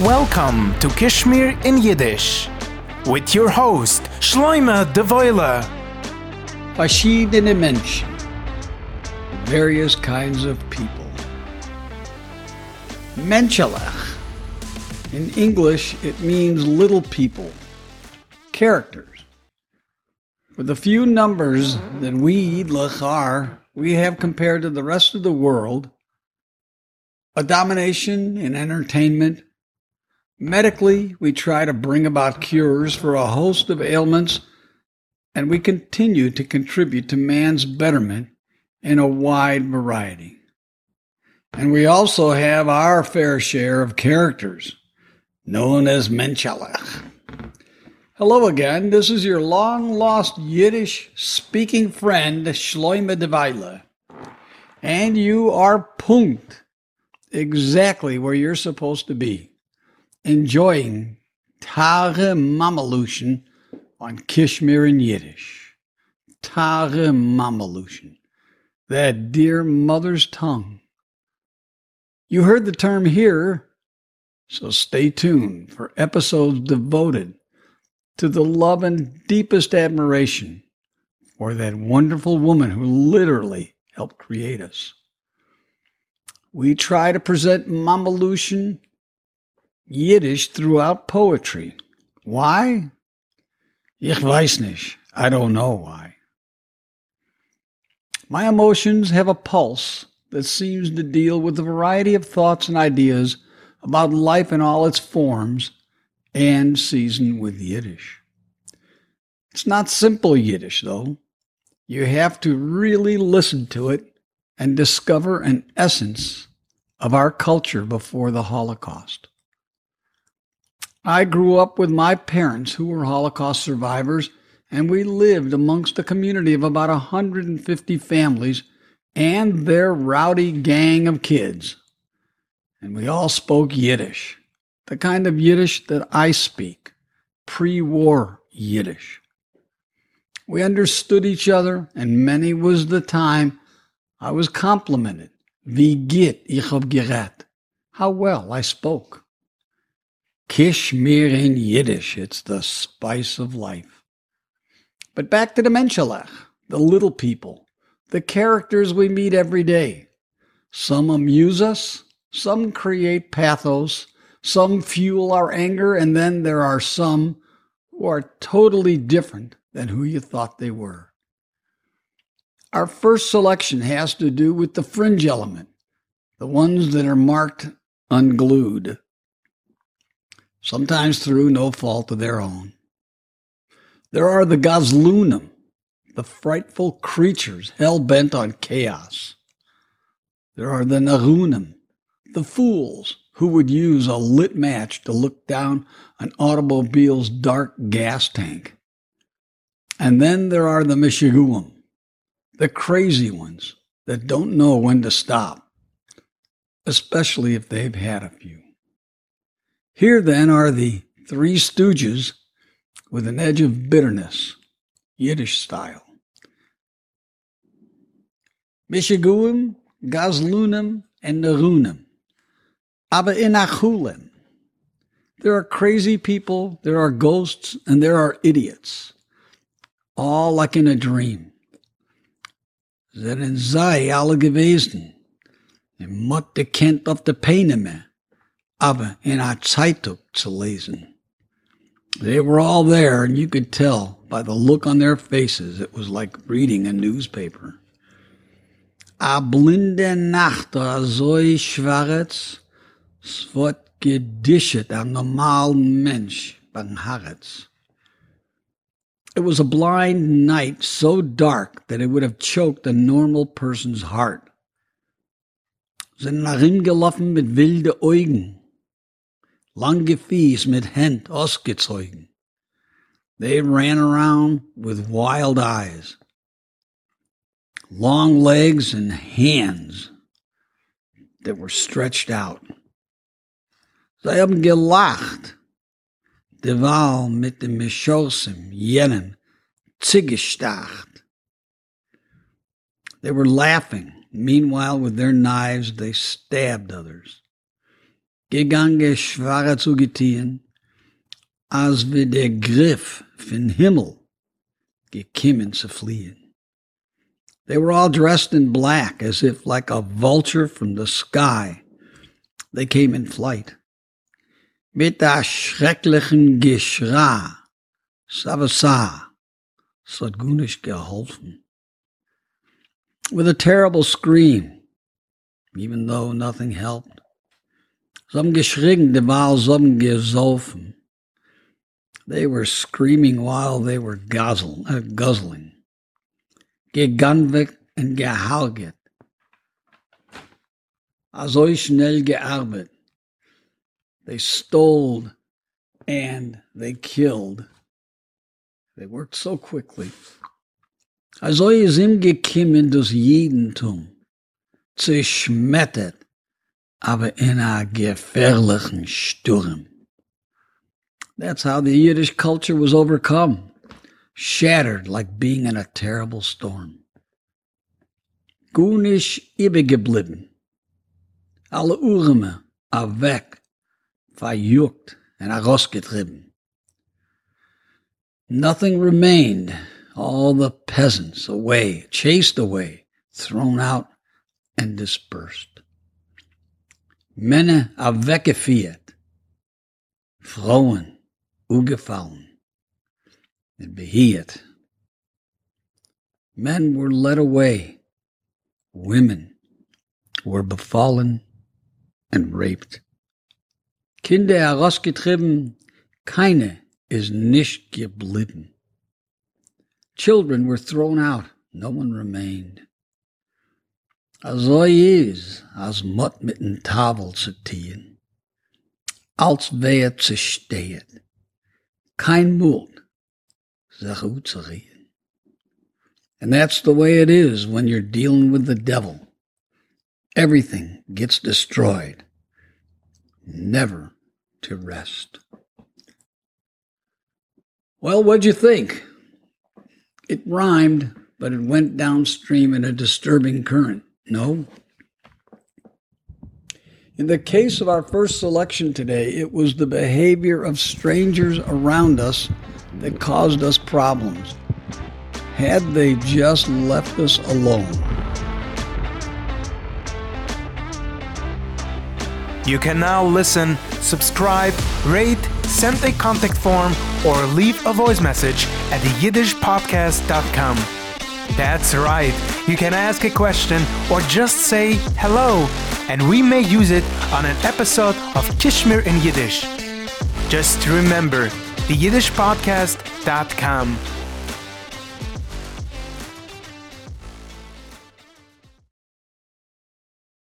Welcome to Kishmir in Yiddish with your host Schloymeh D'Voyle. Verschiedene Menschen, various kinds of people. Menschelech. In English, it means little people, characters. With the few numbers that we, Yidlech, are, we have compared to the rest of the world, a domination in entertainment. Medically, we try to bring about cures for a host of ailments, and we continue to contribute to man's betterment in a wide variety. And we also have our fair share of characters, known as Menschelech. Hello again. This is your long lost Yiddish speaking friend, Schloymeh D'Voyle. And you are punkt, exactly where you're supposed to be, enjoying Tage Mamalution on Kishmir in Yiddish. Tage Mamalution, that dear mother's tongue. You heard the term here, so stay tuned for episodes devoted to the love and deepest admiration for that wonderful woman who literally helped create us. We try to present Mamalution Yiddish throughout poetry. Why? Ich weiß nicht. I don't know why. My emotions have a pulse that seems to deal with a variety of thoughts and ideas about life in all its forms and seasoned with Yiddish. It's not simple Yiddish, though. You have to really listen to it and discover an essence of our culture before the Holocaust. I grew up with my parents who were Holocaust survivors, and we lived amongst a community of about 150 families and their rowdy gang of kids. And we all spoke Yiddish the kind of Yiddish that I speak, pre war Yiddish. We understood each other, and many was the time I was complimented. Wie geht ich hab gerät? How well I spoke. Kishmir in Yiddish, it's the spice of life. But back to the Menschelech, the little people, the characters we meet every day. Some amuse us, some create pathos, some fuel our anger, and then there are some who are totally different than who you thought they were. Our first selection has to do with the fringe element, the ones that are marked unglued, sometimes through no fault of their own. There are the Gazlunim, the frightful creatures hell bent on chaos. There are the Narunim, the fools who would use a lit match to look down an automobile's dark gas tank. And then there are the Mishiguim, the crazy ones that don't know when to stop, especially if they've had a few. Here then are the three stooges with an edge of bitterness, Yiddish style. Mishiguim, Gazlunim, and Narunim aber in Achulim. There are crazy people, there are ghosts, and there are idiots. All like in a dream. Sind sei alle gewesen. Im Motte kennt auf der Peine mehr, aber in a Zeitung zu lesen. They were all there, and you could tell by the look on their faces it was like reading a newspaper. A blinde Nacht, so schwarz, es wird gedischet am normalen Mensch beim. It was a blind night so dark that it would have choked a normal person's heart. Sind nach ihm gelaufen mit wilde Augen, lange Fies mit Händ ausgezogen. They ran around with wild eyes, long legs and hands that were stretched out. Sie haben gelacht. Der Wahl mit dem Mischosim, jenen, zigestacht. They were laughing. Meanwhile, with their knives, they stabbed others. Gegangen schwache zu getehen, als wie der Griff von Himmel gekimmen zu fliehen. They were all dressed in black, as if like a vulture from the sky. They came in flight. Mit der schrecklichen Geschrei, Savasa, es geholfen. With a terrible scream, even though nothing helped. Some geschrien, de Wahl some gesoffen. They were screaming while they were guzzling. Uh, guzzling. Geganweg und gehalget. Also schnell gearbeitet. They stole and they killed. They worked so quickly. Also ist ihm gekommen das Judentum, zerschmettert, aber in a gefährlichen Sturm. That's how the Yiddish culture was overcome, shattered like being in a terrible storm. Gunisch übergeblieben. Alle Urme, a weg, verjuckt and a rausgetrieben. Nothing remained, all the peasants away, chased away, thrown out and dispersed. Männer a weggefiert, Frauen ugefallen, and. Men were led away, women were befallen and raped. Kinder herausgetrieben, keine ist nicht geblieben. Children were thrown out, no one remained. Also is, als mit den Tafel zu tieren, als wer zu stehen, kein Mut, reden. And that's the way it is when you're dealing with the devil. Everything gets destroyed, never to rest. Well, what'd you think? It rhymed, but it went downstream in a disturbing current. No? In the case of our first selection today, it was the behavior of strangers around us that caused us problems. Had they just left us alone. You can now listen, subscribe, rate, send a contact form, or leave a voice message at theyiddishpodcast.com. That's right, you can ask a question or just say hello, and we may use it on an episode of Kishmir in Yiddish. Just remember, theyiddishpodcast.com.